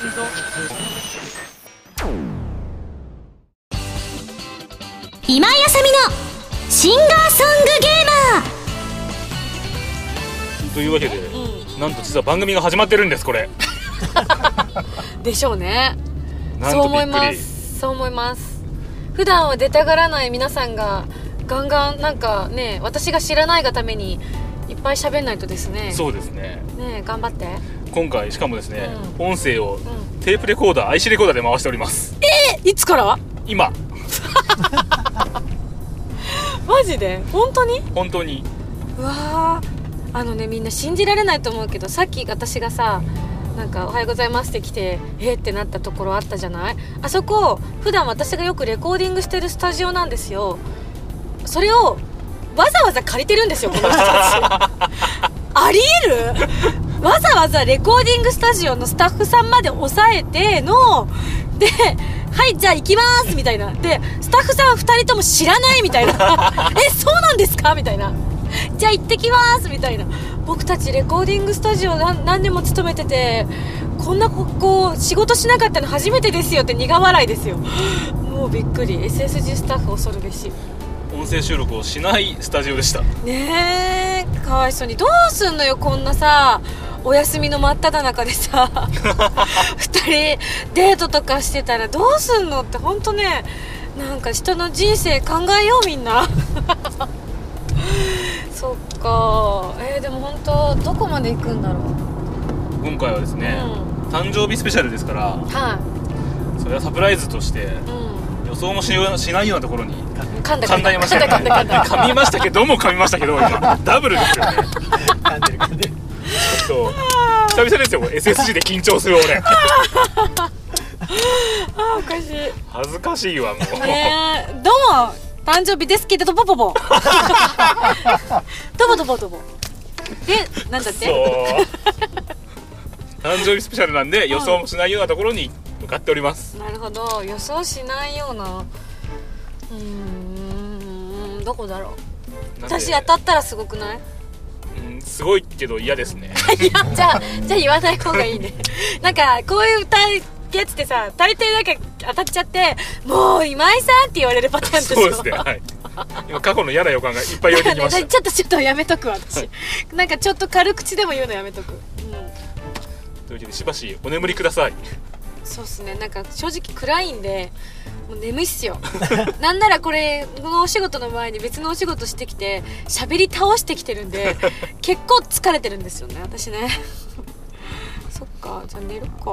今井あさみのシンガーソングゲーマー。というわけで、なんと実は番組が始まってるんですこれ。でしょうね。そう思います。そう思います。普段は出たがらない皆さんがガンガンなんかね私が知らないがためにいっぱい喋んないとですね。そうですね。ね頑張って今回しかもですね、う音声をうテープレコーダー IC レコーダーで回しております。えいつから？今。マジで？本当に？本当に。うわー。あのねみんな信じられないと思うけどさっき私がさなんか「おはようございます」って来てえーってなったところあったじゃない？あそこ普段私がよくレコーディングしてるスタジオなんですよ。それをわざわざ借りてるんですよこの人たち。ありえる？わざわざレコーディングスタジオのスタッフさんまで抑えてのではいじゃあ行きますみたいな。でスタッフさん2人とも知らないみたいな。えそうなんですかみたいな。じゃあ行ってきますみたいな。僕たちレコーディングスタジオ何何年も勤めててこんなここう仕事しなかったの初めてですよって苦笑いですよ。もうびっくり。SSG スタッフ恐るべし。音声収録をしないスタジオでした。ねえかわいそうに。どうすんのよこんなさお休みの真っ只中でさ 二人デートとかしてたらどうすんのって本当ねなんか人の人生考えようみんな。そっか。えー、でも本当どこまで行くんだろう。今回はですね、う誕生日スペシャルですからはそれはサプライズとしてい、うん、予想もしないようなところに噛んだ噛んだ。りました噛んだ噛んだ噛んだ。噛みましたけども噛みましたけど今ダブルですよね。噛んでる噛んでるちょっと久々ですよ SSG で緊張する俺。あーおかしい。恥ずかしいわもう、ねえ。どうも誕生日ですけれどポポポ。ドボドボドボでなんだって？誕生日スペシャルなんで予想もしないようなところに向かっております。なるほど。予想しないような。うーんどこだろう。私当たったらすごくない？うんすごいけど嫌ですね。いやじゃあじゃあ言わない方がいいね。なんかこういう歌やつってさ大抵なんか当たっちゃって「もう今井さん」って言われるパターンでしょそうですねはい。今過去の嫌な予感がいっぱい言ってきましちょっとちょっとやめとくわ私、なんかちょっと軽口でも言うのやめとく、うん、たというわけでしばしお眠りくださいそうっすね。なんか正直暗いんでもう眠いっすよ。なんならこれこのお仕事の前に別のお仕事してきて喋り倒してきてるんで 結構疲れてるんですよね。私ね。そっか。じゃあ寝るか、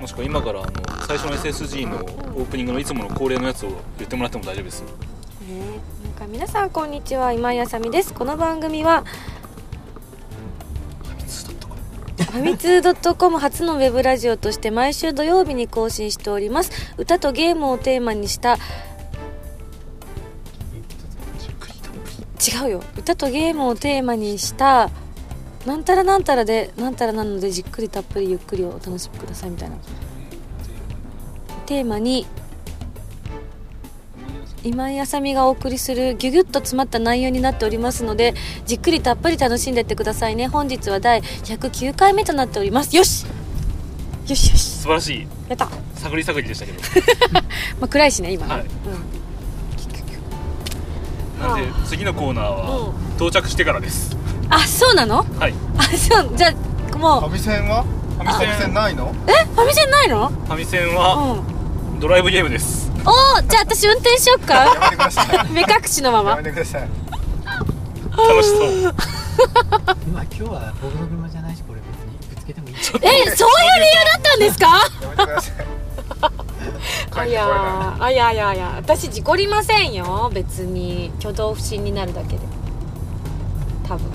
もしくは今からあの最初の SSG のオープニングのいつもの恒例のやつを言ってもらっても大丈夫です。うんねなんか皆さんこんにちは。今井あさみです。この番組はファミツー .com 初のウェブラジオとして毎週土曜日に更新しております。歌とゲームをテーマにした違うよ。歌とゲームをテーマにしたなんたらなんたらでなんたらなのでじっくりたっぷりゆっくりお楽しみくださいみたいな。テーマに今井あさみがお送りするギュギュッと詰まった内容になっておりますのでじっくりたっぷり楽しんでってくださいね。本日は第109回目となっております。よし!よしよし!素晴らしい。やった、探り探りでしたけど。まあ、暗いしね今ね、はい。うん。なんで次のコーナーは到着してからです。あそうなの?はい。あそうじゃあフもう。ァミセンは?ファミセンないの?え？ファミセンないの？ファミセンうはん。ドライブゲームですおーじゃあ私運転しよっやかめてください。目隠しのまやまめてください。楽しそう。まあ今日は僕の車じゃないしこれ別にぶつけてもいい。えそういう理由だったんですか？やめてください。あいやーあいやいやいや私事故りませんよ。別に。挙動不審になるだけで。多分。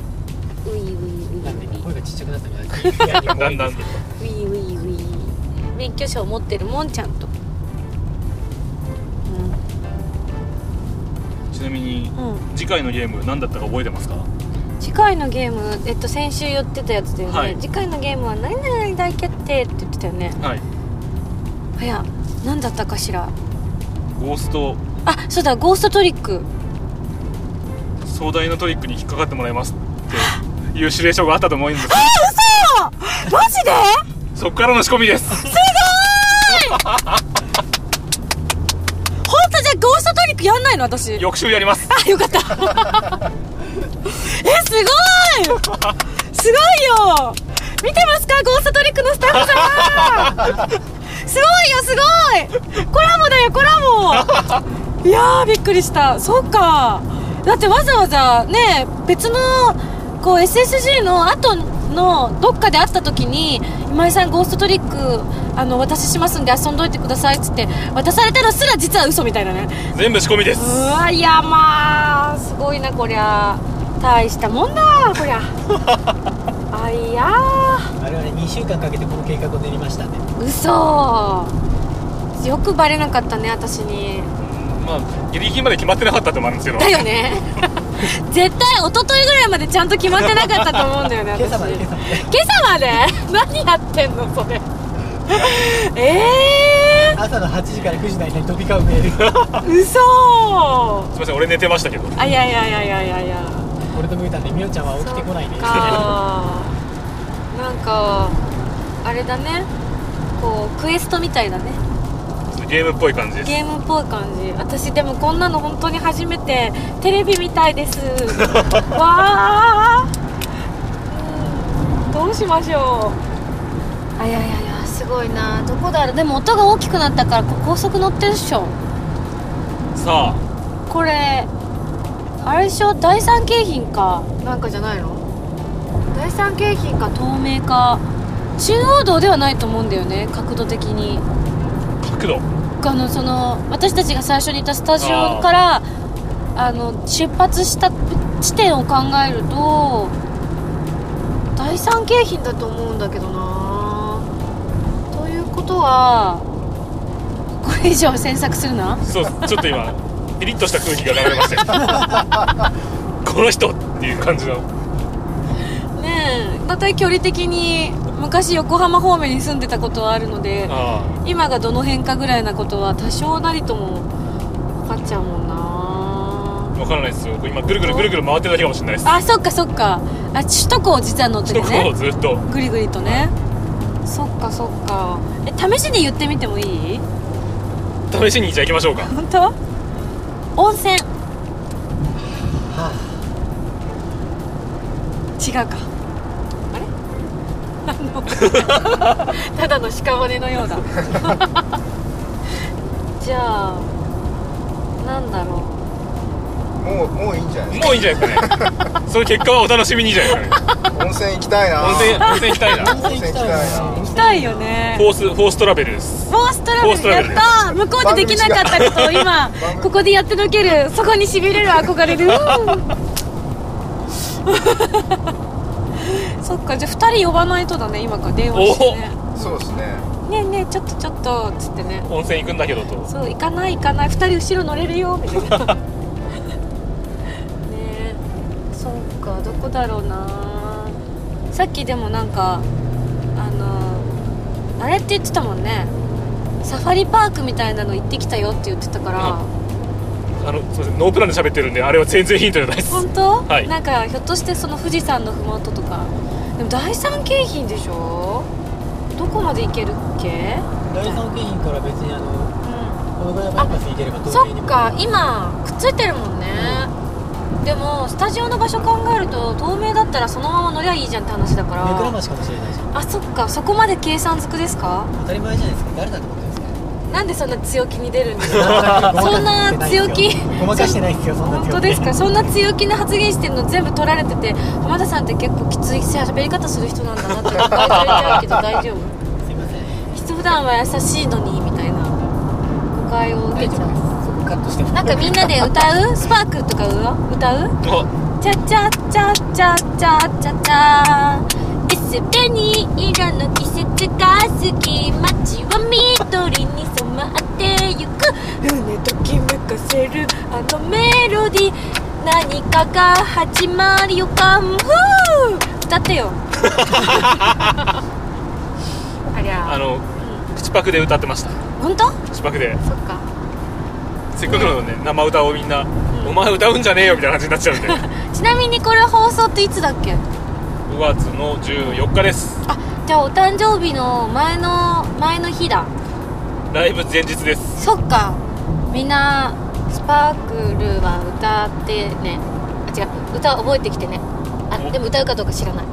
ウィーウィーウィ声がちっちゃくなったんだんウィーウィーウィー免許証持ってるもんちゃんとうん、うん、次回のゲーム何だったか覚えてますか？次回のゲームえっと先週言ってたやつだよね、はい。次回のゲームは何々大決定って言ってたよね。はい。あや何だったかしら。ゴースト。あそうだゴーストトリック。壮大なトリックに引っかかってもらいますっていう指令書があったと思うんです。マジで？そっからの仕込みです。本 クやんないの私。翌週やります。あよかった。えすごい！すごいよ！見てますかゴーストトリックのスタッフさん。すごいよすごい！コラボだよコラボ！いやーびっくりした。そっか。だってわざわざね別のこう SSG の後のどっかで会った時に今井さんゴーストトリックあの渡ししますんで遊んどいてくださいっつって渡されたのすら実は嘘みたいなね。全部仕込みです。うわいやまあすごいなこりゃ。大したもんだこりゃ。あいや我々2週間かけてこの計画を練りましたね。ー。嘘よくバレなかったね私に。まあギリギリまで決まってなかったってのもあるんですけど。だよね 絶対一昨日ぐらいまでちゃんと決まってなかったと思うんだよね 今私。朝まで。今朝まで？何やってんのそれ。え朝の8時から9時の間に飛び交うメール。ー、嘘。すいません俺寝てましたけど。あいやいやいやいやいやいや。俺とムータンでみおちゃんは起きてこないねそっか。なんかあれだね。こうクエストみたいだねゲームっぽい感じです。ゲームっぽい感じ。私でもこんなの本当に初めてテレビみたいです。わあ、うん、どうしましょう。あいやいやいやすごいな。どこだろう。でも音が大きくなったからこ高速乗ってるっしょ。さあ。これあれでしょ？第三京浜か。なんかじゃないの？第三京浜か東名か。中央道ではないと思うんだよね角度的に角度。あのその私たちが最初にいたスタジオからあの出発した地点を考えると第三京浜だと思うんだけどな。ということはこれ以上詮索するな。そうちょっと今 ピリッとした空気が流れましたよ。この人っていう感じの。ねえだいたい距離的に昔横浜方面に住んでたことはあるのであ今がどの辺かぐらいなことは多少なりとも分かっちゃうもんな。あ分からないですよ。今ぐるぐるぐるぐる回ってるだけかもしれないです。あそっかそっか。あ首都高を実は乗ってて首都高ずっと。ぐりぐりとね。そっかそっか。え試しに言ってみてもいい？試しにじゃあ行きましょうか。本当？温泉。は違うか ただの屍のようだ。じゃあなんだろもうもういいんじゃない？もういいんじゃないですかね。その結果はお楽しみにじゃないですかね。温泉行きたいな。温泉温泉行きたいな。温泉行きたいな。う行きたいよね。フォースフォーストラベルです。フォーストラベル。やっフォーストラベルた向こうでできなかったことを今ここでやってのける。そこにしびれる憧れるそっかじゃあ2人呼ばないとだね今から電話してね。そうですね。ねえねえちょっとちょっとつってね。温泉行くんだけどと。そう行かない行かない。2人後ろ乗れるよみたいな。ねえ。そっかどこだろうな。さっきでもなんかあのあれって言ってたもんね。サファリパークみたいなの行ってきたよって言ってたから、あのすいませんノープランで喋ってるんであれは全然ヒントじゃないです。本当、はい。なんかひょっとしてその富士山の麓とかでも第三京浜でしょ？どこまで行けるっけ？第三京浜から別にあのうん。このぐらいバイパス行ければそっか。今くっついてるもんね、でもスタジオの場所考えると透明だったらそのまま乗りゃいいじゃんって話だか目黒ら橋かもしれないじゃん。あそっか。そこまで計算づくですか？当たり前じゃないですか。誰だってるんですかなんでそんな強気に出るんですか？そんな強気？ごまかしてないですよそんな強気。本当ですか？そんな強気な発言してるの全部取られてて浜田さんって結構きつい喋り方する人なんだなって誤解されちゃうけど大丈夫。すいません普段は優しいのにみたいな。誤解を受けちゃう。なんかみんなで歌う？スパークとか歌う？歌う？あチャチャチャチャチャチャチャエスペニ色の季節が好き街は緑に染まってゆく。船ときめかせるあのメロディー。何かが始まる予感。ふう歌ってよ。ありゃ。あの口パクで歌ってました。本当？口パクで。そっか。せっかくのね生歌をみんな、お前歌うんじゃねえよみたいな感じになっちゃうんで。ちなみにこれ放送っていつだっけ？5月の14日です。あじゃあお誕生日の前の前の日だ。ライブ前日です。そっか。みんなスパークルは歌ってね。あ違う。歌覚えてきてね。あでも歌うかどうか知らない。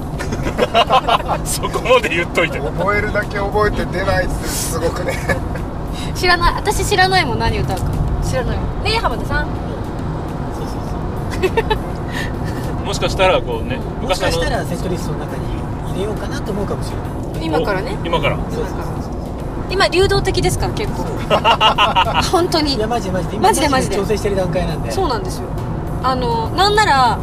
そこまで言っといて。覚えるだけ覚えて出ないってすごくね。知らない。私知らないもん。何歌うか。知らないもん。ねえ浜田さん。そうそうそう もしかしたらこうねもしかしたらセットリストの中に入れようかなと思うかもしれない。今からね。お今から。そうそうそう今流動的ですから結構。本当に。いやマジでマジで。マジでマジで調整してる段階なんで。そうなんですよ。あのなんなら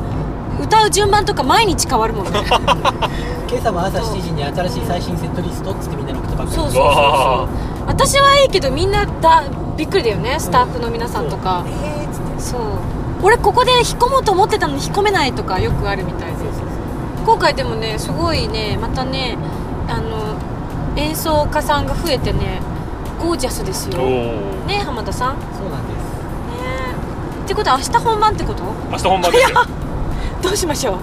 歌う順番とか毎日変わるもんね。今朝も朝7時に新しい最新セットリストっつってみんなの送ったばっかり。そうそうそうわそう。私はいいけどみんなだびっくりだよね。スタッフの皆さんとか、えーっつって。そう俺ここで引っ込もうと思ってたのに引っ込めないとかよくあるみたいで。今回でもねすごいねまたねあの演奏家さんが増えてねゴージャスですよ。おねお浜田さん。ねそうなんです。ってことは明日本番ってこと？明日本番ですよ。どうしましょう。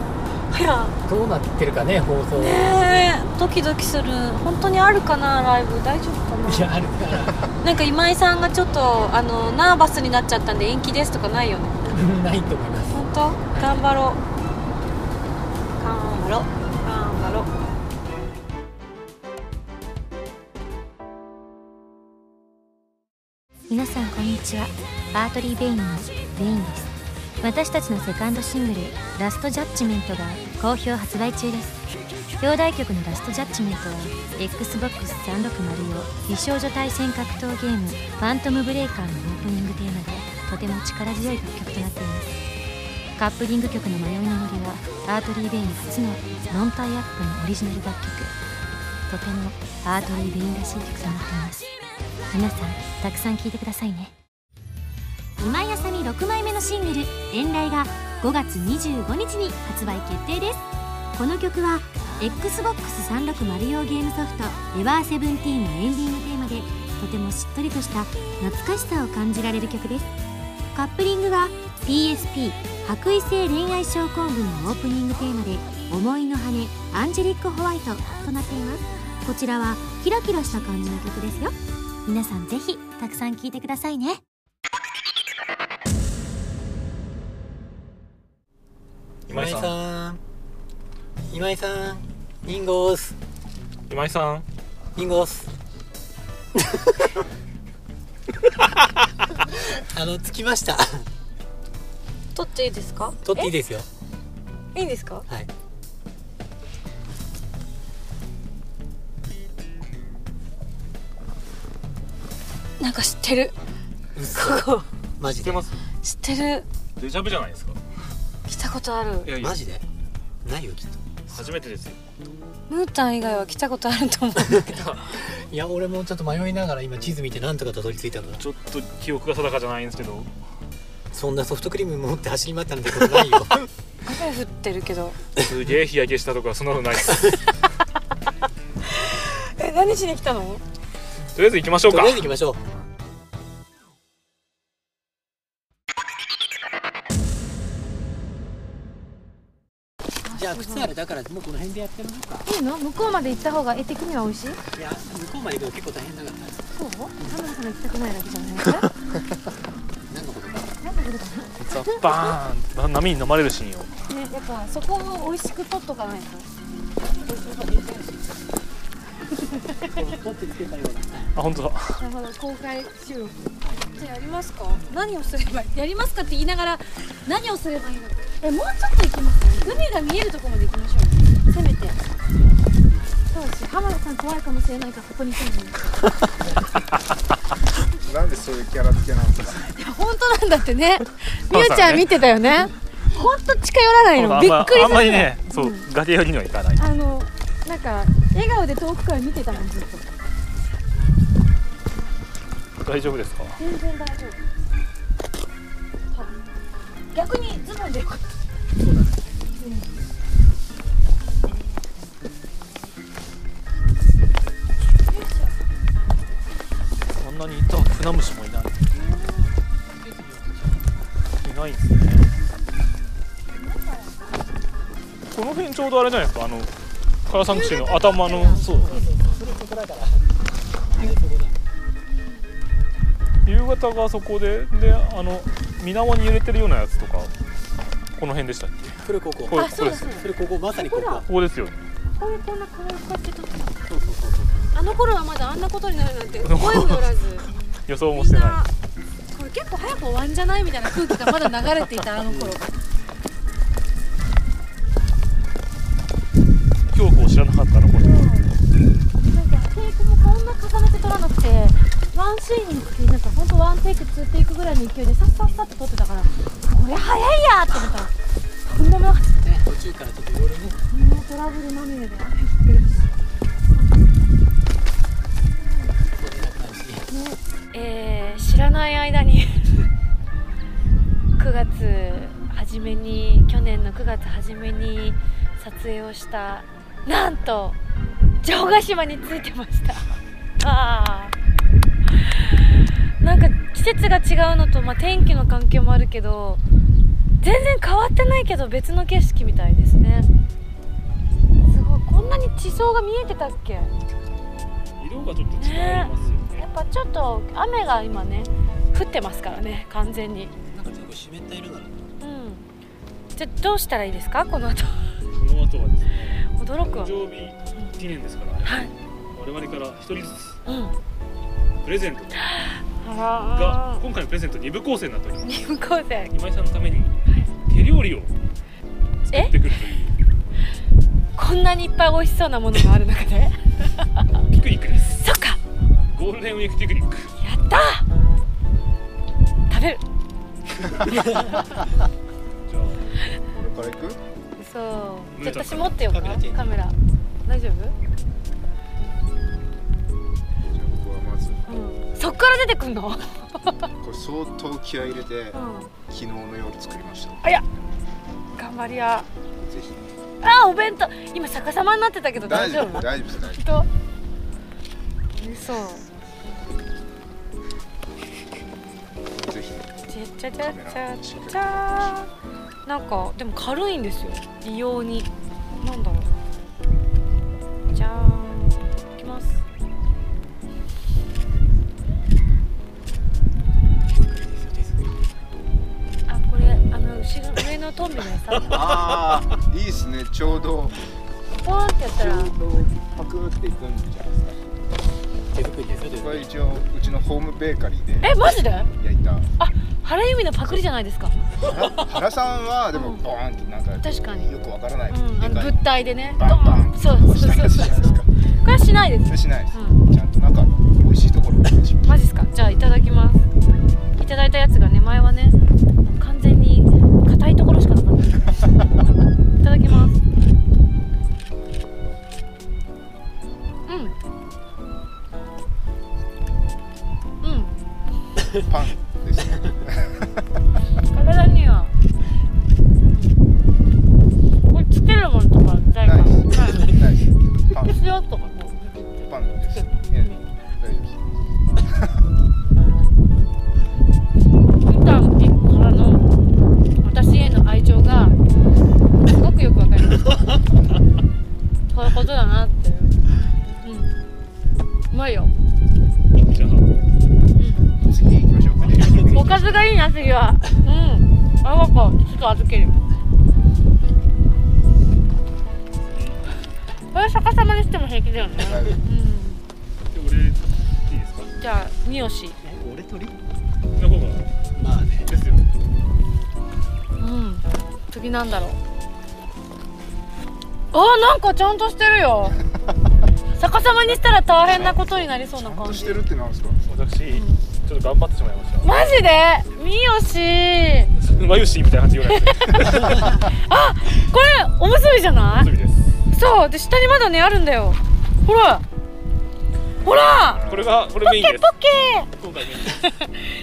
はや。どうなってるかね放送、ねえドキドキする。本当にあるかなライブ？大丈夫かな？いやあるからなんか今井さんがちょっとあのナーバスになっちゃったんで延期ですとかないよねないと思います。本当？頑張ろう。頑張ろう。頑張ろう。皆さんこんにちは。バートリー・ベインのベインです。私たちのセカンドシングル「ラストジャッジメント」が好評発売中です。表題曲の「ラストジャッジメント」は XBOX360 用美少女対戦格闘ゲーム「ファントムブレイカー」のオープニングテーマでとても力強い楽曲となっています。カップリング曲の迷いの森は Artery Vein初のノンタイアップのオリジナル楽曲とても Artery Veinらしい曲となっています。皆さんたくさん聴いてくださいね。今井あさみ6枚目のシングル「遠雷」が5月25日に発売決定です。この曲は XBOX360 用ゲームソフト「エバーセブンティーン」のエンディングテーマでとてもしっとりとした懐かしさを感じられる曲です。カップリングは PSP 白衣性恋愛症候群のオープニングテーマで「思いの羽アンジェリック・ホワイト」となっています。こちらはキラキラした感じの曲ですよ。皆さんぜひたくさん聴いてくださいね。今井さん。ん。今井さん。インゴース。今井さん。インゴース あの着きました。取っていいですか？取っていいですよ。え？いいんですか？はい。なんか知ってる。嘘。ここ。マジで？知ってます？知ってる。デジャブじゃないですか。来たことある。いやいや。マジで？ないよきっと。初めてですよムータン以外は来たことあると思う いや俺もちょっと迷いながら今地図見てなんとかたどり着いたからちょっと記憶が定かじゃないんですけど。そんなソフトクリーム持って走り回ったなんてことないよ。雨降ってるけど。すげえ日焼けしたとかそんなのない。ですとえ何しに来たの？りあえず行きましょうか。とりあえず行きましょうじゃあるだからもうこの辺でやってるのかいいの？向こうまで行った方が絵的には美味しい？いや向こうまで行くの結構大変だ。からそう。田村さんが行きたくないだけじゃない。何のことかなんで来るかザッバーン波に飲まれるシーンをなねやっぱそこを美味しく撮っとかないと。取ってつけたようあ本当だ。なるほど。公開収録じゃあやりますか。何をすればいいやりますかって言いながら何をすればいいのか。えもうちょっと行きますか海が見えるところまで行きましょうせめて。そうです浜田さん怖いかもしれないからここに来るのなんでそういうキャラ付けなんですか。いや本当なんだってね。みゆちゃん見てたよね。本当近寄らないの。あびっくりする。あんまりねそう崖寄りには行かない。あのなんか笑顔で遠くから見てたもんずっと大丈夫ですか？全然大丈夫逆にズボンでよかったこんなにいたクナムシもいない。いないですね。この辺ちょうどあれじゃないですか？あのカラサンクシーの頭の。そう夕方がそこでであの水面に揺れてるようなやつとかこの辺でしたっけ？それこここれあそうだここですそれここまさにここ。ここだ。ここですよね。こういうこんな可愛い感じで撮ってたそうそうそうそうあの頃はまだあんなことになるなんて声もよらず。予想もしてない。これ結構早く終わんじゃないみたいな空気がまだ流れていたあの頃恐怖を知らなかったのこれ。なんかテイクもこんな重ねて撮らなくてワンシーンにつきなんかほんとワンテイクツーテイクぐらいの勢いでさっさっさって撮ってたからこれ早いやって思った。らとんでもなかったね途中からちょっといろいろねもうトラブルまみれで。雨降ってるし出れなくなるしえー、知らない間に 9月初めに去年の9月初めに撮影をしたなんと城ヶ島に着いてました。あー。なんか季節が違うのと、まあ、天気の関係もあるけど全然変わってないけど別の景色みたいですね。すごい。こんなに地層が見えてたっけ？色がちょっと違いますよね。やっぱちょっと雨が今ね降ってますからね完全に。なんかちょっと湿った色だなうん。じゃあどうしたらいいですか？この後。この後はですね驚くわ。誕生日記念ですから、はい。我々から一人ずつ。うん。プレゼントあ がら今回のプレゼント2部構成になっております。ー入校生今井さんのために手料理を作ってくるという。こんなにいっぱい美味しそうなものがある中で？ピクニックです。そっか。ゴールデンウィークピクニック。やった食べる。じゃあ。俺から行く？そう。私持ってようか。カメラ。大丈夫？そっから出てくんの？これ相当気合い入れてうん。昨日の夜作りました。あいや頑張りやぜひ。あお弁当。今逆さまになってたけど大大丈丈夫？夫大丈夫です大丈人？嘘夫ぜひ。ちゃちゃちゃちゃちゃ。なんかでも軽いんですよ。異様に。なんだろうちょうどポーンってやったら。パクっていくんじゃないですか。手作りですよ手作りこれ一応うちのホームベーカリーで。えマジで？焼いた。あ原由美のパクリじゃないですか。原原さんはでもボーンってなんか確かに。よくわからない。うんあのでかい。物体でね。バンバン。ドーン。そうそうそうそう。したやつじゃないですか？これはしないです。しないです。うん。ちゃんとなんか美味しいところ。をマジっすか？じゃあいただきます。いただいたやつがね前はね完全に硬いところしかなかったただきます。うん。うん。パンあーなんかちゃんとしてるよ。逆さまにしたら大変なことになりそうちな感じ。ゃんとしてるってなんですか？私ちょっと頑張ってしまいました。マジで？三好マユシーみたいな感じ言わないであこれおむすびじゃない？すびです。そうで下にまだねあるんだよ。ほら。ほら。これがこれポッメインです。ケポッケ。今回メイン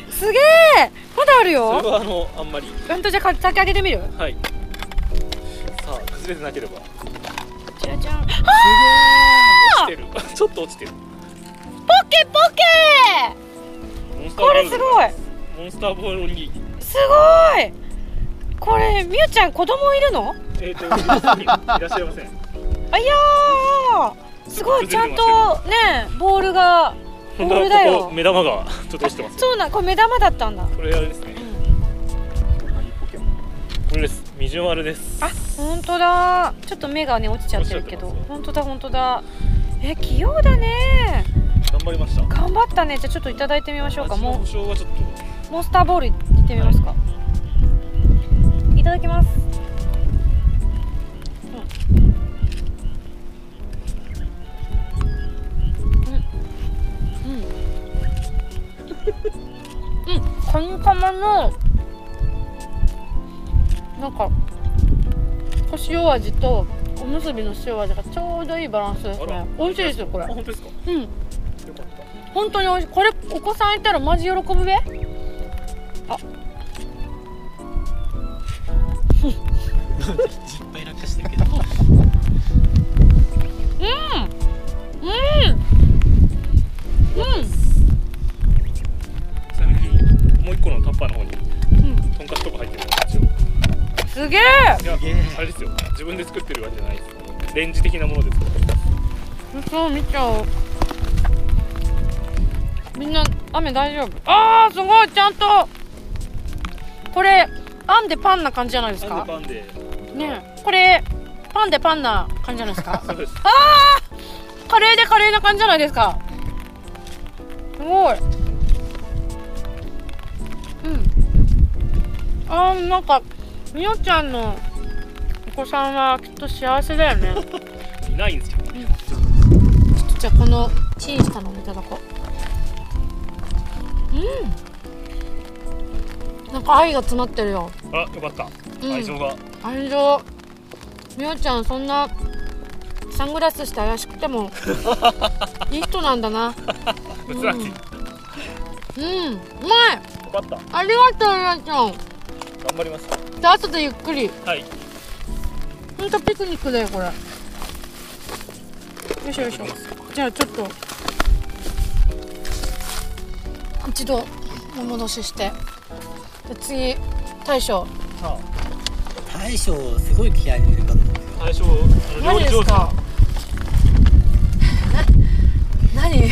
です。すげえ。まだあるそれよはあのあんまり。ほんとじゃあ先開けてみる？はい。さあ崩れてなければじゃじゃん落ちてる。ちょっと落ちてる。ポッケポッケこれすごい。モンスターボールにすごい。これみゆちゃん子供いるの？えっ、ー、といらっしゃいません。あいやー。すごい。ちゃんとねボールがボールだよ。ここ目玉がちょっと落ちてます。そうなんこれ目玉だったんだ。これあれですね。何ポケモンこれです。ミジュマルです。あ本当だ。ちょっと目がね落ちちゃってるけど。本当だ本当だ。え器用だね。頑張りました。頑張ったね。じゃあちょっといただいてみましょうか。もうモンスターボールいってみますか、い、ただきます。うん。うん。うん。うん。カニカマのなんかお塩味とおむすびの塩味がちょうどいいバランス。ですね美味しいですよこれ。あ本当ですか？うん。よかった。本当に美味しい。これお子さんいたらマジ喜ぶべ？失敗落下してるけど。うん。うん。ちなみにもう一個のタッパーの方にうん。とんかつとか入ってるんですよすげえ。いやあれですよ。自分で作ってるわけじゃないです。レンジ的なものですそう見ちゃおう。みんな雨大丈夫？あーすごいちゃんと。これあんでパンな感じじゃないですか？パンでねえ。これパンでパンな感じじゃないですか？そうです。カレーでカレーな感じじゃないですか？すごい。うん。あーなんかみおちゃんのお子さんはきっと幸せだよね。いないんですよ。じゃあこのチンしたのもいただこううん。なんか愛が詰まってるよ。あよかった。うん。愛情が。愛情。みおちゃんそんなサングラスして怪しくても いい人なんだな。うつらきようん。うまい。かった。ありがとうみおちゃん。頑張りますじゃあ後でゆっくり。はい。ほんとピクニックだよこれ。よいしょよいしょ。じゃあちょっと。一度お戻しして。で次大将。さ大将すごい気合い入れる方なんですよ。あ最初あの料何理上手。ですかな何？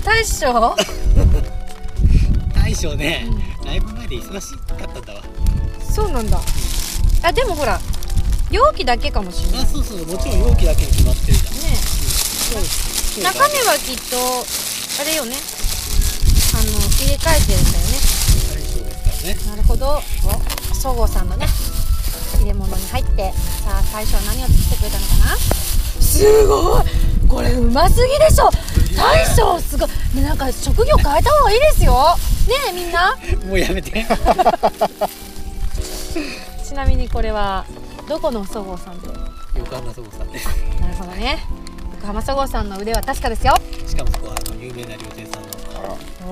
大将？大将ね、ライブ前で忙しかったんだわ。そうなんだ。あでもほら容器だけかもしれない。あそうそうもちろん容器だけに決まってるじゃん。ねそうそう。中身はきっとあれよね。あの入れ替えてるんだよね。大将ですからね。なるほど。おそごうさんのね入れ物に入って。さあ最初は何を作ってくれたのかな？すごい。これうますぎでしょ。大将すごい。ねなんか職業変えた方がいいですよ。ねえみんな。もうやめて。ちなみにこれはどこのそごうさんで？横浜そごさんです。なるほどね。横浜そごうさんの腕は確かですよ。しかもそこはあの有名な料亭さんの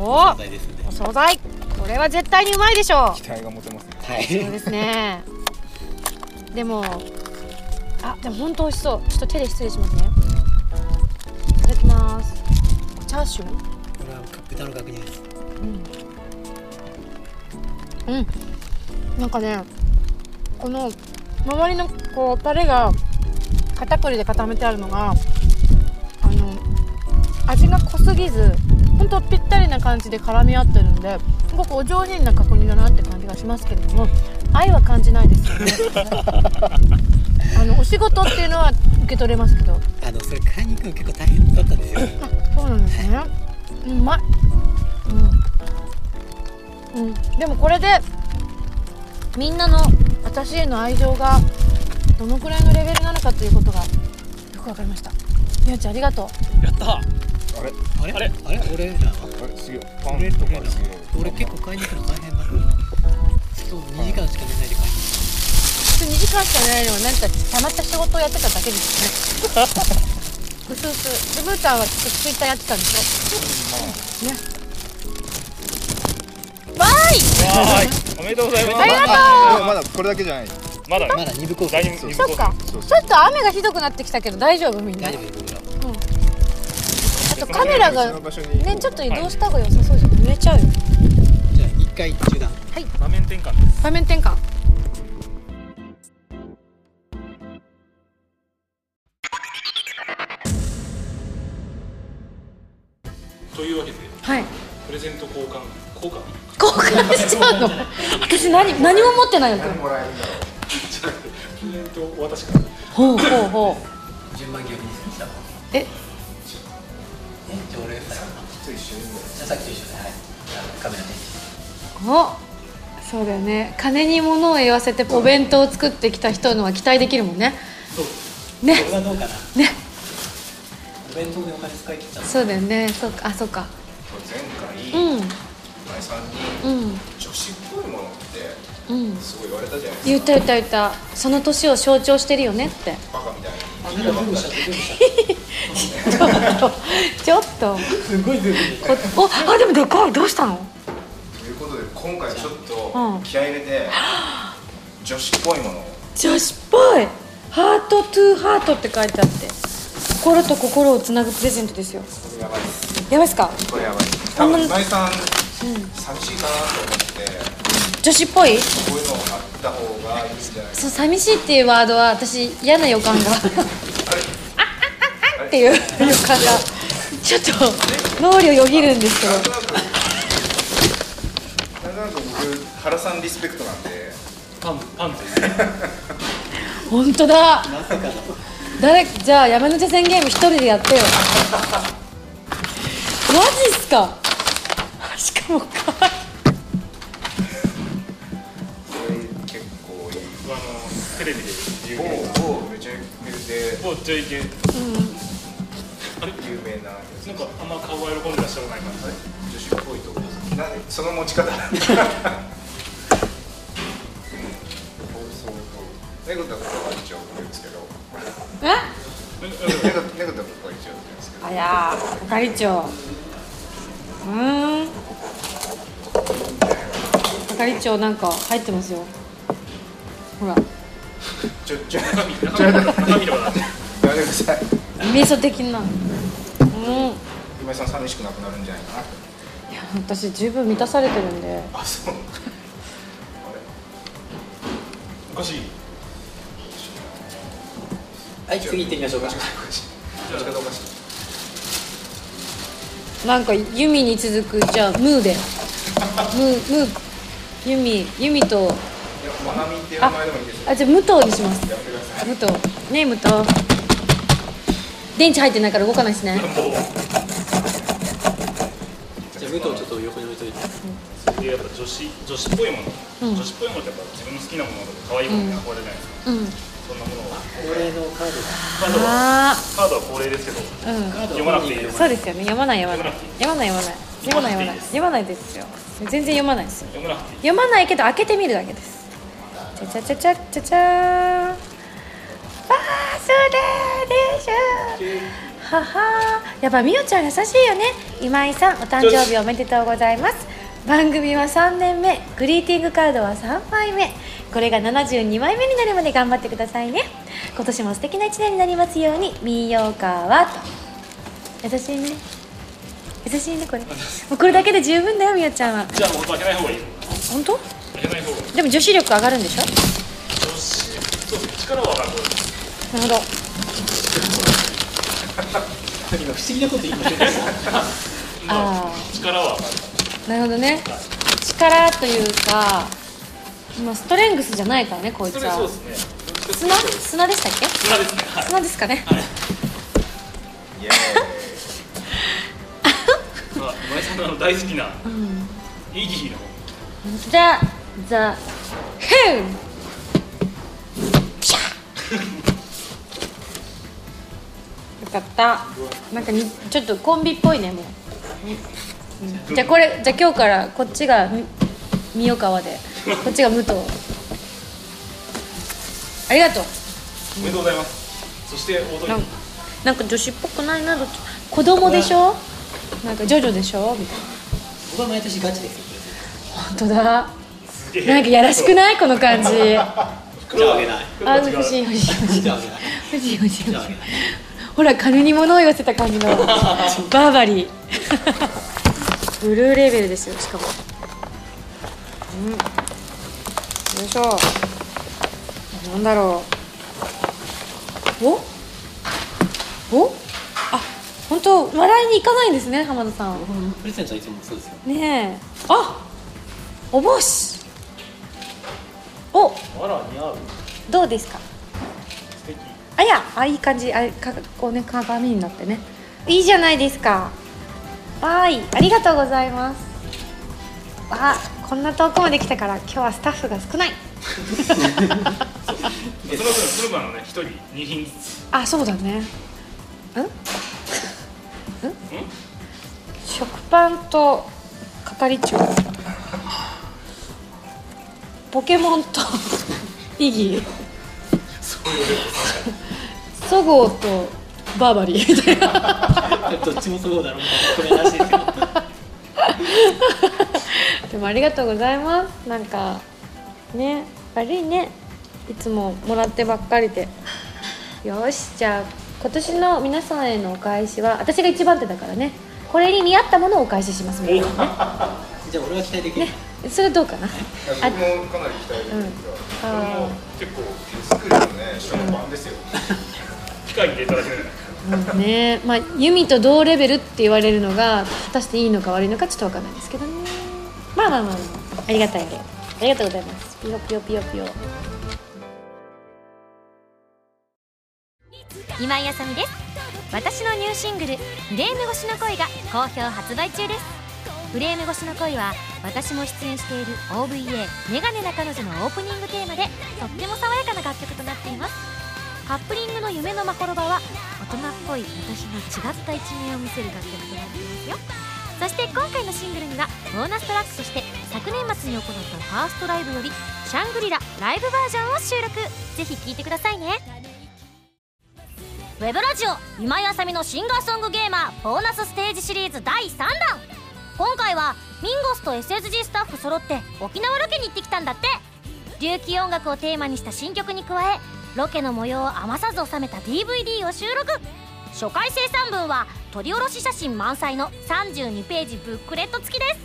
お素材ですんでお惣菜。これは絶対にうまいでしょう。期待が持てますね。はいそうですね。でもあでも本当美味しそう。ちょっと手で失礼しますね。いただきます。チャーシュー？これは豚の角煮です。うん、うん、なんかねこの周りのこうタレが片栗で固めてあるのがあの味が濃すぎず本当ぴったりな感じで絡み合ってるんですごくお上品な角煮だなって感じがしますけれども愛は感じないですよね。あのお仕事っていうのは受け取れますけど。あのそれ買いに行くの結構大変だったんですよ。あそうなんですね。うまい。うん、うん、でもこれでみんなの私への愛情がどのくらいのレベルなのかということがよくわかりました。みおちゃんありがとう。やった。あれ？あれ？あれ？あれ？俺らはあれ？すげえパンとか。すげえ俺結構買いに行くの大変だそう2時間しか寝ないで買いに行2時間しか寝ないのは何かたまった仕事をやってただけですよね。うすうすでブーちゃんはちょっとツイッターやってたんでしょ？ねわーいわーい。おめでとうございます。ありがとう！あまだこれだけじゃない。まだ？まだ2部コースそっか。そうちょっと雨がひどくなってきたけど大丈夫みんな？大丈夫僕らあとカメラがねちょっと移動した方が良さそうじゃん。濡れちゃうよ。じゃあ1回中断。場面転換です。画面転換交換しちゃうの私何何も持ってないよ今日もらえるんだろじゃなくてプレゼントをお渡しか。らほうほうほう。順番逆にしたえ？え？じゃあ俺最後うと一緒にじゃあさっきと一緒ではいカメラでおそうだよね。金に物を言わせてお弁当を作ってきた人のは期待できるもんね。ね。これはどうかな？ね。お弁当でお金使い切っちゃった。そうだよね。そうか。あそうか。前う回ん。今井さんにうん女子っぽいものってうんすごい言われたじゃない言った言った言った。その年を象徴してるよねって。かバカみたいあに。なんかズームしたちょっと。ちょっとすごいズームしてこおあでもでかい。どうしたの？ということで今回ちょっうん。と気合い入れて女子っぽいものを。女子っぽい。ハートトゥーハートって書いてあって。心と心をつなぐプレゼントですよ。これやばいです。やばいっすか？これやばい。多分今井さん。寂しいかなと思って女子っぽい？こういうのあった方がいいんじゃない？そう寂しいっていうワードは私嫌な予感が。かっていう予感がちょっと脳裏をよぎるんですけどなんとなくなんとなく僕原さんリスペクトなんでパンパンです本当だ誰じゃあ山手線ゲーム一人でやってよマジっすかしかもかちゃお JK あれ？有名な。なんかあんま顔が喜んでらっしゃらない感じ。女子っぽいとこなその持ち方。ネグタとかが一応言うんですけどえネグネグタとかが一応言うんですけどあやー係長うーん係長なんか入ってますよほらちょちょ中身中身めください。味噌的なうん。今井さん。寂しくなくなるん。じゃないかないや私十分満たされてるん。であそうあれおかしいはい次行ってみましょうかなん。かユミに続くじゃあムーでムームーユミユミといやまなみっていう名前でもいいですよあじゃあ武藤にしますやめてください武藤ねえ武藤電池入ってないから動かないですね。じゃあ武藤ちょっと横に置いといて。それでやっぱ女子女子っぽいもの、うん女子っぽいものってやっぱ自分の好きなものとか可愛いものに憧れるじゃないですか、うん。そんなものを恒例のカード。がカードはあカードは恒例ですけど。あうん。読まなくていいですそうですよね。読まない読まない。読まない読まない読まない。読まない読まない。です。よ。全然読まないですよ。読まないい読まないけど開けてみるだけです。ちゃちゃちゃちゃちゃちゃー。んバースデーでしょ。はは。ーやっぱみおちゃん優しいよね。今井さんお誕生日おめでとうございます。番組は3年目。グリーティングカードは3枚目。これが72枚目になるまで頑張ってくださいね。今年も素敵な1年になりますように。みよかはと。優しいね。優しいねこれ。もうこれだけで十分だよみおちゃんは。じゃあもう開けない方がいい本当？開けない方がいい。でも女子力上がるんでしょ？女子力は上がるなるほど。今不思議なこと言いましたあ力はなるほどね。力というかまあストレングスじゃないからねこいつそれそうはですね。砂？砂でしたっけ？砂ですね。はい。砂ですかね。イエーイ。ま あ今井さんの大好きなイギーの。ザザヘウよかった。なんかにちょっとコンビっぽいねもう、うん。じゃあこれじゃあ今日からこっちがみ三代川で。こっちが武藤。ありがとう。おめでとうございます。そして大鳥。なんなんか女子っぽくないなどっち？子供でしょ？なんかジョジョでしょ？みたいな。僕は毎年ガチですよ。本当だ。なんかやらしくない？この感じ。袋はあげない。あ欲しい欲しい。欲しいじゃあほら金に物を言わせた感じの。バーバリー。ブルーレーベルですよしかも。うん。よいしょ。なんだろう。お？お？あ本当と笑いに行かないんですね浜田さん。プレゼントはいつもそうですよ。ねえ。あ！お帽子。お。あら似合う。どうですか？あいやあいい感じあかこうね鏡になってね。いいじゃないですか。わーいありがとうございます。わあこんな遠くまで来たから今日はスタッフが少ない。その分そののね一人二品ずつ。あそうだね。ん？ん？食パンと係長ポケモンとイギーそごうとバーバリー。みたいなどっちもそうだろう。これらしいですけどでもありがとうございます。なんかね悪いね。いつももらってばっかりで。よしじゃあ今年の皆さんへのお返しは私が一番手だからね。これに見合ったものをお返ししますみたいな。ね じゃあ俺は期待できる、それどうかな？僕もかなり期待できるんですが、うん。結構手作りのねしかも版ですよ、機械に入れただけでうんね。まあユミと同レベルって言われるのが果たしていいのか悪いのかちょっとわかんないですけどね。まあまあまあ、まあ、ありがたいあれありがとうございます。ピヨピヨピヨピヨ。今井あさみです。私のニューシングル「フレーム越しの恋」が好評発売中です。フレーム越しの恋は私も出演している OVA「メガネな彼女」のオープニングテーマでとっても爽やかな楽曲となっていますカップリングの夢のまころばは大人っぽい私の違った一面を見せる楽曲となっていますよ。そして今回のシングルにはボーナストラックとして昨年末に行ったファーストライブより「シャングリラライブバージョン」を収録。ぜひ聴いてくださいね。ウェブラジオ今井あさみのシンガーソングゲーマーボーナスステージシリーズ第3弾。今回はミンゴスと SSG スタッフ揃って沖縄ロケに行ってきたんだって。琉球音楽をテーマにした新曲に加えロケの模様を余さず収めた DVD を収録。初回生産分は撮り下ろし写真満載の32ページブックレット付きです。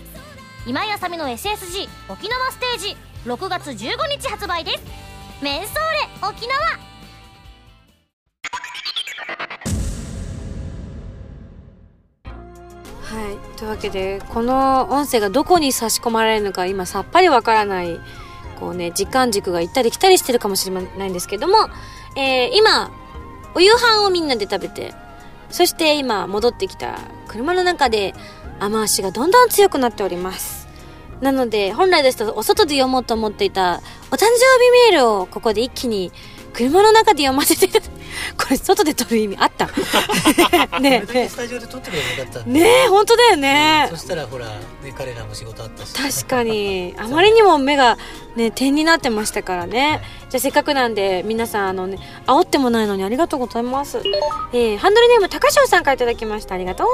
今井あさみの SSG 沖縄ステージ6月15日発売です。メンソーレ沖縄。はい。というわけでこの音声がどこに差し込まれるのか今さっぱりわからないこうね時間軸が行ったり来たりしてるかもしれないんですけども、えー今お夕飯をみんなで食べてそして今戻ってきた車の中で雨足がどんどん強くなっております。なので本来ですとお外で読もうと思っていたお誕生日メールをここで一気に車の中で読ませて これ外で撮る意味あった？ねこれだけスタジオで撮ってくればよかったねえ本当だよね。そしたらほら、ね、彼らも仕事あったし。確かに。あまりにも目がね点になってましたからね。じゃあせっかくなんで皆さんあのね煽ってもないのにありがとうございます。えー、ハンドルネーム高翔さんからいただきました。ありがとう。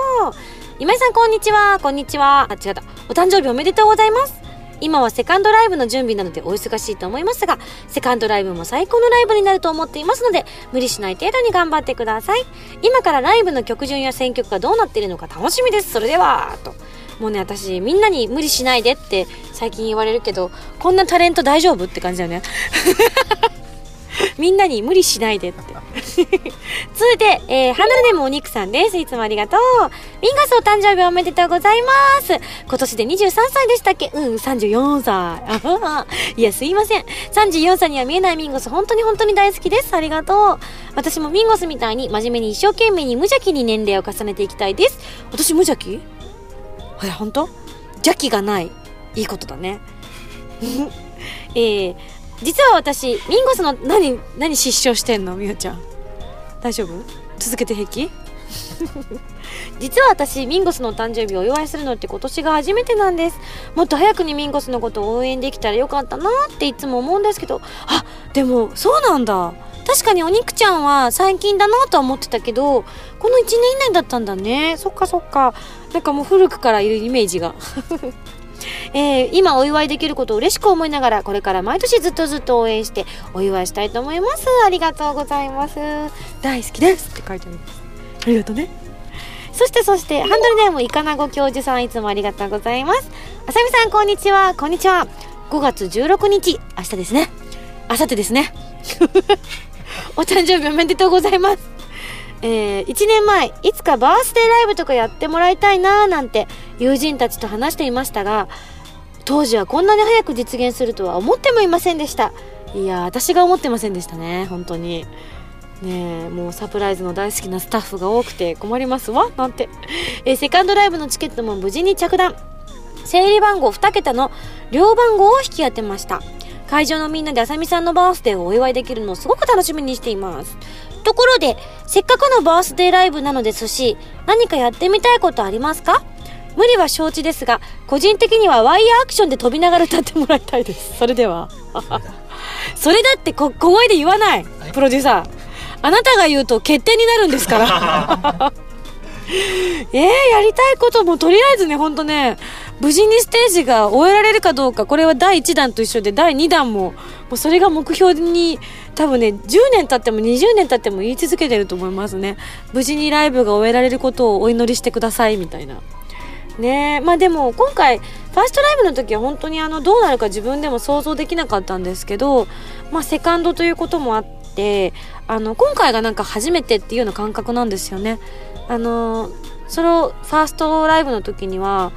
今井さんこんにちは。こんにちは。あ違った。お誕生日おめでとうございます今はセカンドライブの準備なのでお忙しいと思いますがセカンドライブも最高のライブになると思っていますので無理しない程度に頑張ってください。今からライブの曲順や選曲がどうなっているのか楽しみです。それではと。もうね私みんなに無理しないでって最近言われるけどこんなタレント大丈夫？って感じだよね。みんなに無理しないでって。続いて、えー、ハンドルネームお肉さんです。いつもありがとう。ミンガスお誕生日おめでとうございます。今年で23歳でしたっけ？うん34歳。いやすいません。34歳には見えないミンゴス。本当に本当に大好きです。ありがとう。私もミンゴスみたいに真面目に一生懸命に無邪気に年齢を重ねていきたいです。私無邪気？はい本当？邪気がない。いいことだね。えー、実は私ミンゴスの何何失笑してんの？みおちゃん。大丈夫？続けて平気？実は私ミンゴスの誕生日をお祝いするのって今年が初めてなんです。もっと早くにミンゴスのことを応援できたらよかったなっていつも思うんですけど。あでもそうなんだ。確かにお肉ちゃんは最近だなとは思ってたけどこの1年以内だったんだね。そっかそっか。なんかもう古くからいるイメージが。えー今お祝いできることを嬉しく思いながらこれから毎年ずっとずっと応援してお祝いしたいと思います。ありがとうございます。大好きです。って書いてあります。ありがとうね。そしてそしてハンドルネームいかなご教授さんいつもありがとうございます。あさみさんこんにちは。こんにちは。5月16日明日ですね。明後日ですね。お誕生日おめでとうございます。えー、1年前いつかバースデーライブとかやってもらいたいなーなんて友人たちと話していましたが当時はこんなに早く実現するとは思ってもいませんでした。いや私が思ってませんでしたね本当に。ねえもうサプライズの大好きなスタッフが多くて困りますわなんて、えセカンドライブのチケットも無事に着弾。整理番号2桁の両番号を引き当てました。会場のみんなであさみさんのバースデーをお祝いできるのをすごく楽しみにしています。ところでせっかくのバースデーライブなのですし何かやってみたいことありますか？無理は承知ですが個人的にはワイヤーアクションで飛びながら歌ってもらいたいです。それでは。それだってこ小声で言わないプロデューサー。あなたが言うと決定になるんですから。えー、やりたいこともとりあえずねほんとね無事にステージが終えられるかどうかこれは第1弾と一緒で第2弾ももうそれが目標に多分ね10年経っても20年経っても言い続けてると思いますね。無事にライブが終えられることをお祈りしてくださいみたいなね。まあでも今回ファーストライブの時は本当にあのどうなるか自分でも想像できなかったんですけどまあセカンドということもあってあの今回がなんか初めてっていうような感覚なんですよね。あのそのファーストライブの時には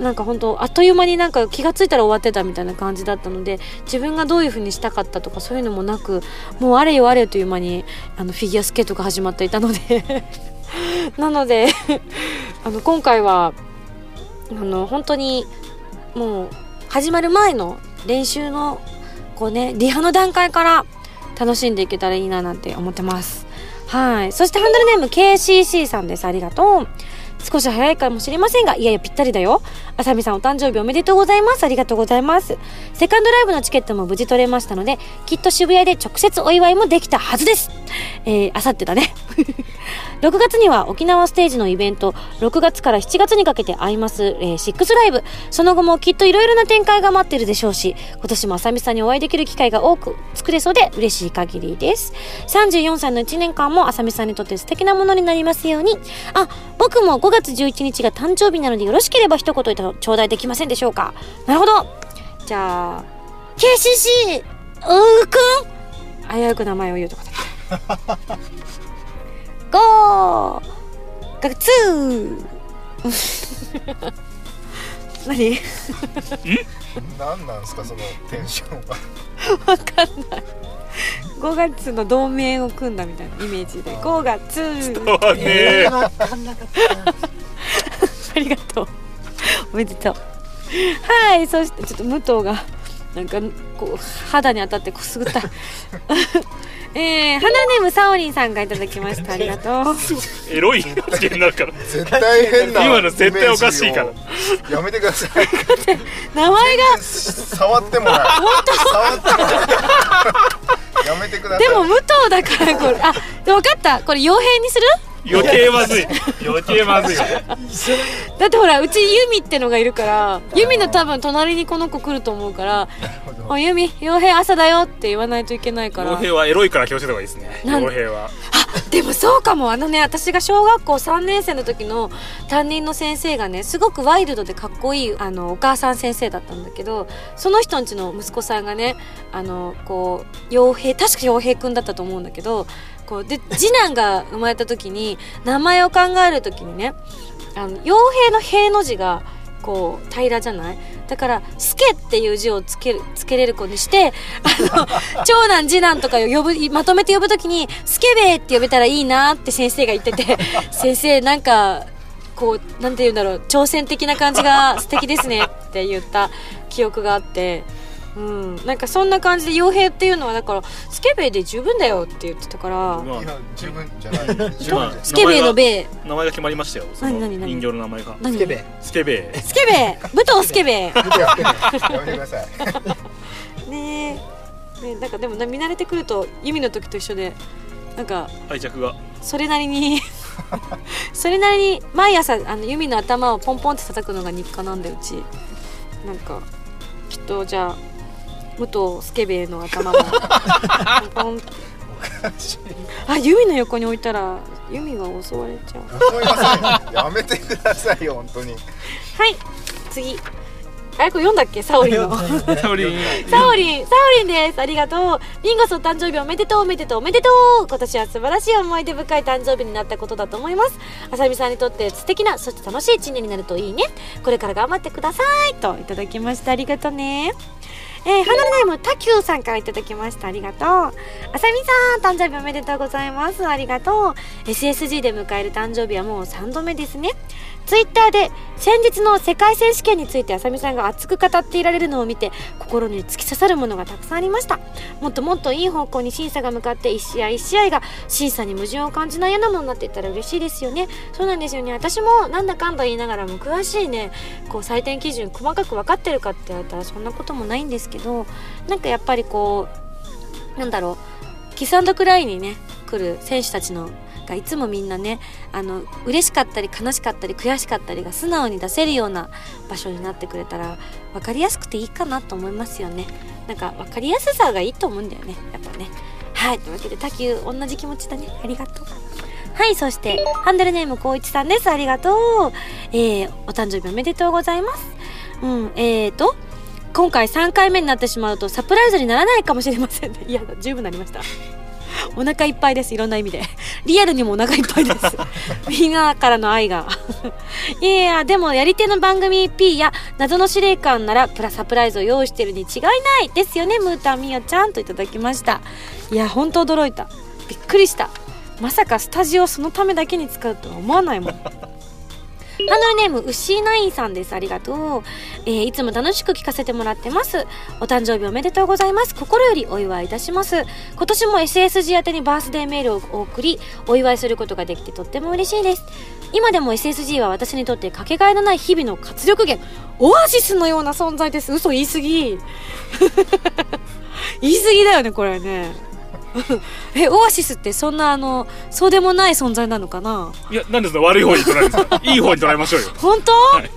なんか本当あっという間になんか気がついたら終わってたみたいな感じだったので自分がどういう風にしたかったとかそういうのもなくもうあれよあれよという間にあのフィギュアスケートが始まっていたので。なのであの今回はあの本当にもう始まる前の練習のこうねリハの段階から楽しんでいけたらいいななんて思ってます。はい。そしてハンドルネーム KCC さんです。ありがとう。少し早いかもしれませんがいやいやぴったりだよ。あさみさんお誕生日おめでとうございます。ありがとうございます。セカンドライブのチケットも無事取れましたのできっと渋谷で直接お祝いもできたはずです。えー、あさってだね。6月には沖縄ステージのイベント6月から7月にかけて会います、えー、シックスライブ。その後もきっといろいろな展開が待ってるでしょうし今年もあさみさんにお会いできる機会が多く作れそうで嬉しい限りです。34歳の1年間もあさみさんにとって素敵なものになりますように。あ僕も5月11日が誕生日なのでよろしければ一言頂戴できませんでしょうか。なるほど。じゃあ KCC うーくん。危うく名前を言うとか。だ ゴー。ガツー。何？何なんですかそのテンションは。わかんない。5月の同盟を組んだみたいなイメージで。5月あねえ分かんなかったなありがとう。おめでとう。はいそしてちょっと武藤がなんかこう肌に当たってこすぐった。えー、花ネームサオリンさんがいただきました。ありがとう。エロい。発言になるか。ら絶対変な今の絶対おかしいから。やめてください。名前が。触ってもない。触ってもない。やめてください。でも武藤だからこれ。あ分かった。これ傭兵にする？余計まずい。余計まずいよ。だってほらうちユミってのがいるからユミの多分隣にこの子来ると思うから「おユミ傭兵朝だよ」って言わないといけないから。傭兵はエロいから気をつけた方がいいですね。傭兵は。あでもそうかも。あのね私が小学校3年生の時の担任の先生がねすごくワイルドでかっこいいあのお母さん先生だったんだけどその人んちの息子さんがねあのこう傭兵確か傭兵くんだったと思うんだけどこうで次男が生まれた時に名前を考える時にねあの傭兵の兵の字がこう平らじゃない？だから「スケ」っていう字をつけるつけれる子にしてあの 長男次男とかを呼ぶまとめて呼ぶときに「スケベ」って呼べたらいいなって先生が言ってて 先生なんかこうなんて言うんだろう挑戦的な感じが素敵ですねって言った記憶があって。うん、なんかそんな感じで傭兵っていうのはだからスケベで十分だよって言ってたからまあいや十分じゃない。十分スケベのベ名前が決まりましたよ。その何？何？何？人形の名前が。何？スケベ。スケベ。スケベ。武藤スケベ。やめてください。ねえ。ねなんかでもな見慣れてくるとユミの時と一緒でなんか愛着が。それなりに それなりに毎朝あのユミの頭をポンポンって叩くのが日課なんだようち。なんかきっとじゃあ武藤スケベの頭もポンポンあユミの横に置いたらユミが襲われちゃう思いませんやめてくださいよ本当にはい次あれこれ読んだっけ？サオリンの サオリンサオリン、サオリンです。ありがとう。ミンゴスお誕生日おめでとう、おめでとう、おめでとう。今年は素晴らしい思い出深い誕生日になったことだと思います。あさみさんにとって素敵な、そして楽しい一年になるといいね。これから頑張ってください。といただきました。ありがとうね。えー、ハンドルネーム、タキューさんからいただきました。ありがとう。あさみさん、誕生日おめでとうございます。ありがとう。SSG で迎える誕生日はもう3度目ですね。ツイッターで先日の世界選手権についてあさみさんが熱く語っていられるのを見て心に突き刺さるものがたくさんありました。もっともっといい方向に審査が向かって一試合一試合が審査に矛盾を感じないようなものになっていったら嬉しいですよね。そうなんですよね。私もなんだかんだ言いながらも詳しいねこう採点基準細かく分かってるかって言われたらそんなこともないんですけどなんかやっぱりこうなんだろうキスクライにね来る選手たちのがいつもみんなねあの嬉しかったり悲しかったり悔しかったりが素直に出せるような場所になってくれたら分かりやすくていいかなと思いますよねなんか分かりやすさがいいと思うんだよねやっぱねはいというわけで卓球同じ気持ちだねありがとうはい、そして、ハンドルネームこういちさんです。ありがとう。えー、お誕生日おめでとうございます。うん、えーと、今回3回目になってしまうとサプライズにならないかもしれませんね。いや、十分なりました。お腹いっぱいです。いろんな意味で。リアルにもお腹いっぱいです。みんなからの愛が。いやいや、でもやり手の番組 P や謎の司令官ならプラサプライズを用意してるに違いないですよね、ムータンみよちゃんといただきました。いや、ほんと驚いた。びっくりした。まさかスタジオそのためだけに使うとは思わないもん。ハンドルネーム、ウッシーナインさんです。ありがとう。えーいつも楽しく聞かせてもらってます。お誕生日おめでとうございます。心よりお祝いいたします。今年も SSG 宛てにバースデーメールをお送り、お祝いすることができてとっても嬉しいです。今でも SSG は私にとってかけがえのない日々の活力源、オアシスのような存在です。嘘言い過ぎ。言い過ぎだよね、これね。え、オアシスってそんなあの、そうでもない存在なのかな？いやなんでそんな悪い方に捉えるんですか？いい方に捉えましょうよ。本当、はい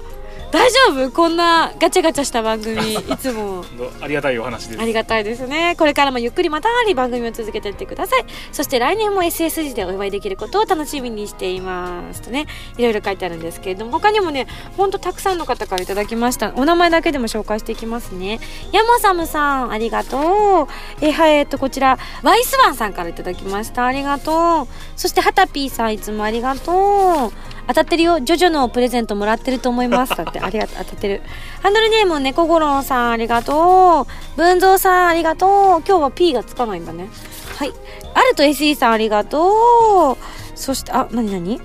大丈夫？こんなガチャガチャした番組 いつも。ありがたいお話です。ありがたいですね。これからもゆっくりまたがり番組を続けていってください。そして来年も SSG でお祝いできることを楽しみにしていますとねいろいろ書いてあるんですけれども他にもねほんとたくさんの方からいただきました。お名前だけでも紹介していきますね。ヤモサムさんありがとう。えはいえっとこちらワイスワンさんからいただきました。ありがとう。そしてハタピーさんいつもありがとう当たってるよ。ジョジョのプレゼントもらってると思います。だってありがとう。当たってる。ハンドルネーム猫五郎さんありがとう文蔵さんありがとう。今日は P がつかないんだね。はい。アルト SE さんありがとう。そしてあなになに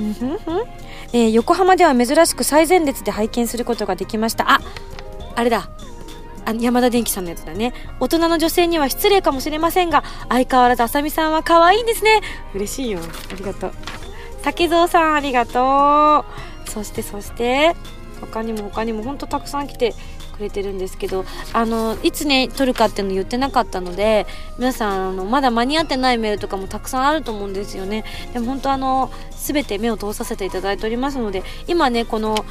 うんふんふん。えー横浜では珍しく最前列で拝見することができました。ああれだ。あ山田電機さんのやつだね。大人の女性には失礼かもしれませんが相変わらずあさみさんは可愛いんですね。嬉しいよ。ありがとう。竹蔵さんありがとう。そしてそして他にも他にもほんとたくさん来てくれてるんですけどあのいつね撮るかっていうの言ってなかったので皆さんあのまだ間に合ってないメールとかもたくさんあると思うんですよね。でも本当あの全て目を通させていただいておりますので今ねこの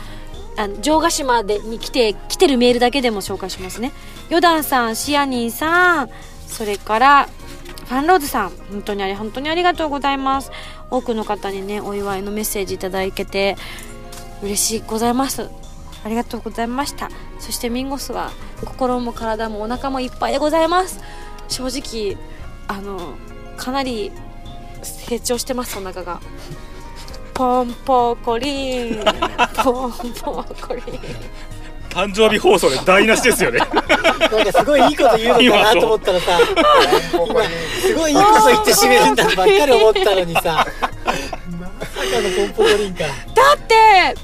あの城ヶ島でに来て来てるメールだけでも紹介しますね。ヨダンさんシアニーさんそれからファンローズさん本当にあり本当にありがとうございます。多くの方にねお祝いのメッセージいただけて嬉しいございます。ありがとうございました。そしてミンゴスは心も体もお腹もいっぱいでございます。正直あのかなり成長してますお腹が。ポンポコリン。ポンポコリン。誕生日放送で台無しですよね。なんかすごいいいこと言うのかなと思ったらさ今すごいいいこと言って締めるんだばっかり思ったのにさ。まさかのポンポコリンからだって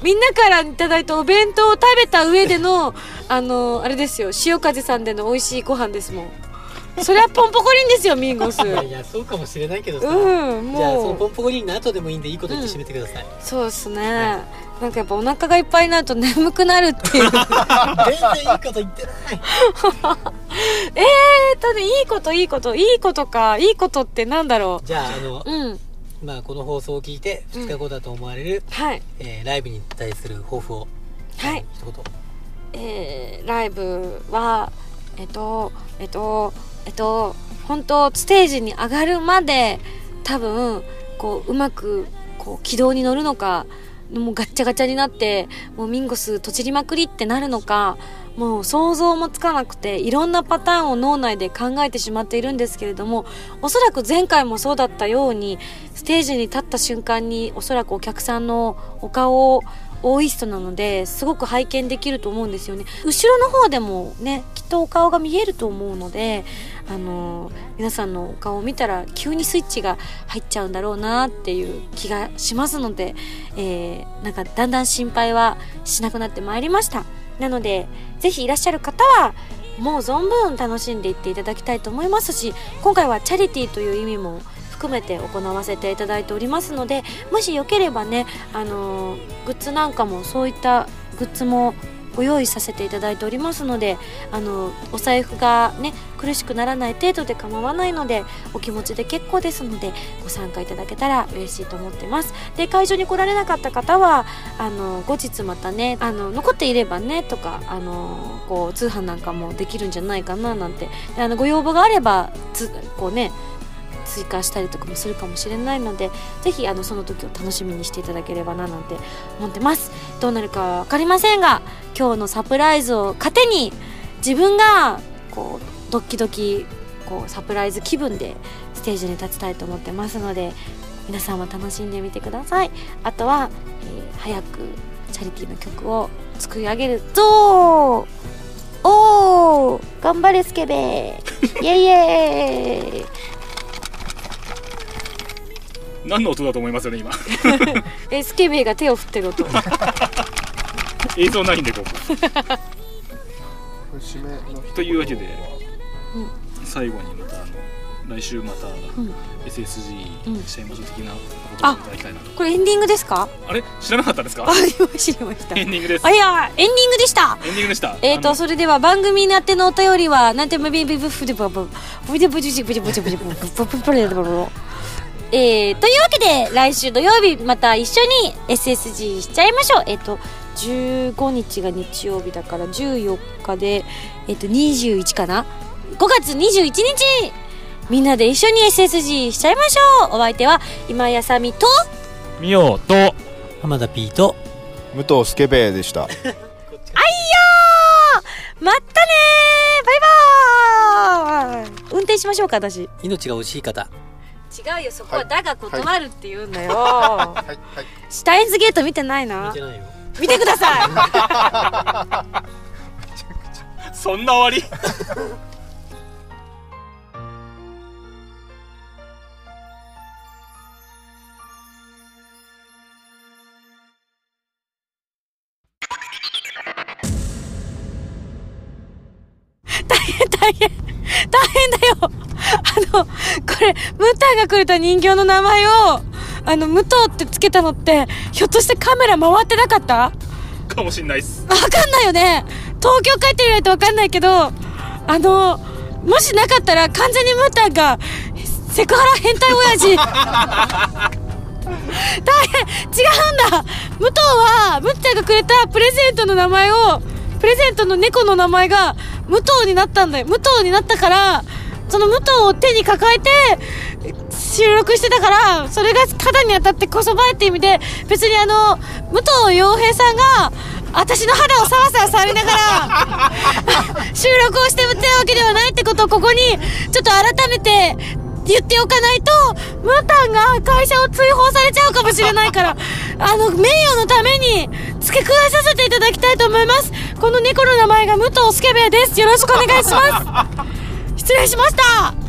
みんなからいただいたお弁当を食べた上でのあのあれですよ潮風さんでの美味しいご飯ですもん。それはポンポコリンですよミンゴス。いやいやそうかもしれないけどさ、うんじゃあそのもうポンポコリンの後でもいいんでいいこと言って締めてください、そうですね、なんかやっぱお腹がいっぱいになると眠くなるっていう。全然いいこと言ってない。えーとねいいこといいこといいことかいいことってなんだろじゃああのううん。まあこの放送を聞いて2日後だと思われる、はい。えーライブに対する抱負を。はい。一言。えーライブはえっとえっとえっと本当ステージに上がるまで多分こううまくこう軌道に乗るのかもうガッチャガチャになってもうミンゴスとちりまくりってなるのかもう想像もつかなくていろんなパターンを脳内で考えてしまっているんですけれどもおそらく前回もそうだったようにステージに立った瞬間におそらくお客さんのお顔を大イストなのですごく拝見できると思うんですよね。後ろの方でもねきっとお顔が見えると思うのであの皆さんのお顔を見たら急にスイッチが入っちゃうんだろうなっていう気がしますので、えー、なんかだんだん心配はしなくなってまいりました。なのでぜひいらっしゃる方はもう存分楽しんでいっていただきたいと思いますし今回はチャリティーという意味も含めて行わせていただいておりますのでもしよければね、あのグッズなんかもそういったグッズもご用意させていただいておりますのであのお財布がね苦しくならない程度で構わないのでお気持ちで結構ですのでご参加いただけたら嬉しいと思ってます。で会場に来られなかった方はあの後日またねあの残っていればねとかあのこう通販なんかもできるんじゃないかななんて。あのご要望があればつこうね追加したりとかもするかもしれないのでぜひあのその時を楽しみにしていただければななんて思ってます。どうなるか分かりませんが今日のサプライズを糧に自分がこうドッキドキこうサプライズ気分でステージに立ちたいと思ってますので皆さんも楽しんでみてください。あとは、えー、早くチャリティーの曲を作り上げるぞおー頑張れスケベイエイエイ。何の音だと思いますよね今。えスケベが手を振ってる音。映像ないんでここ。というわけで、うん、最後にまたあの来週また、うん、SSG しちゃいましょう的なことをいただきたいなと、これエンディングですか？あれ？知らなかったですか？あ今知りました。エンディングです。あいやエンディングでした。エンディングでした。えっ、ー、とそれでは番組になってのお便りはなんてブビブブフデブブブブブブブブブブブブブブブブブブえー、というわけで、来週土曜日また一緒に SSG しちゃいましょう。えっ、ー、と、15日が日曜日だから14日で、えっ、ー、と、21かな ?5 月21日みんなで一緒に SSG しちゃいましょう。お相手は今やさみとみおと浜田 P と武藤スケベでした。あいよまったねバイバーイ！運転しましょうか私。命が惜しい方違うよそこは「だが断る」って言うんだよ、はい。はい、シュタインズゲート見てないな。見てないよ。見てください。そんな終わり？れ、ムーターがくれた人形の名前を、あの、武藤ってつけたのって、ひょっとしてカメラ回ってなかった？かもしんないっす。わかんないよね。東京帰ってみないとわかんないけど、あの、もしなかったら完全にムーターが、セクハラ変態親父。大変違うんだ武藤は、ムッターがくれたプレゼントの名前を、プレゼントの猫の名前が、武藤になったんだよ。武藤になったから、その武藤を手に抱えて収録してたからそれが肩に当たってこそばえって意味で別にあの武藤洋平さんが私の肌をさわさわ触りながら 収録をしてたわけではないってことをここにちょっと改めて言っておかないとムータンが会社を追放されちゃうかもしれないからあの名誉のために付け加えさせていただきたいと思います。この猫の名前が武藤スケベです。よろしくお願いします 失礼しました。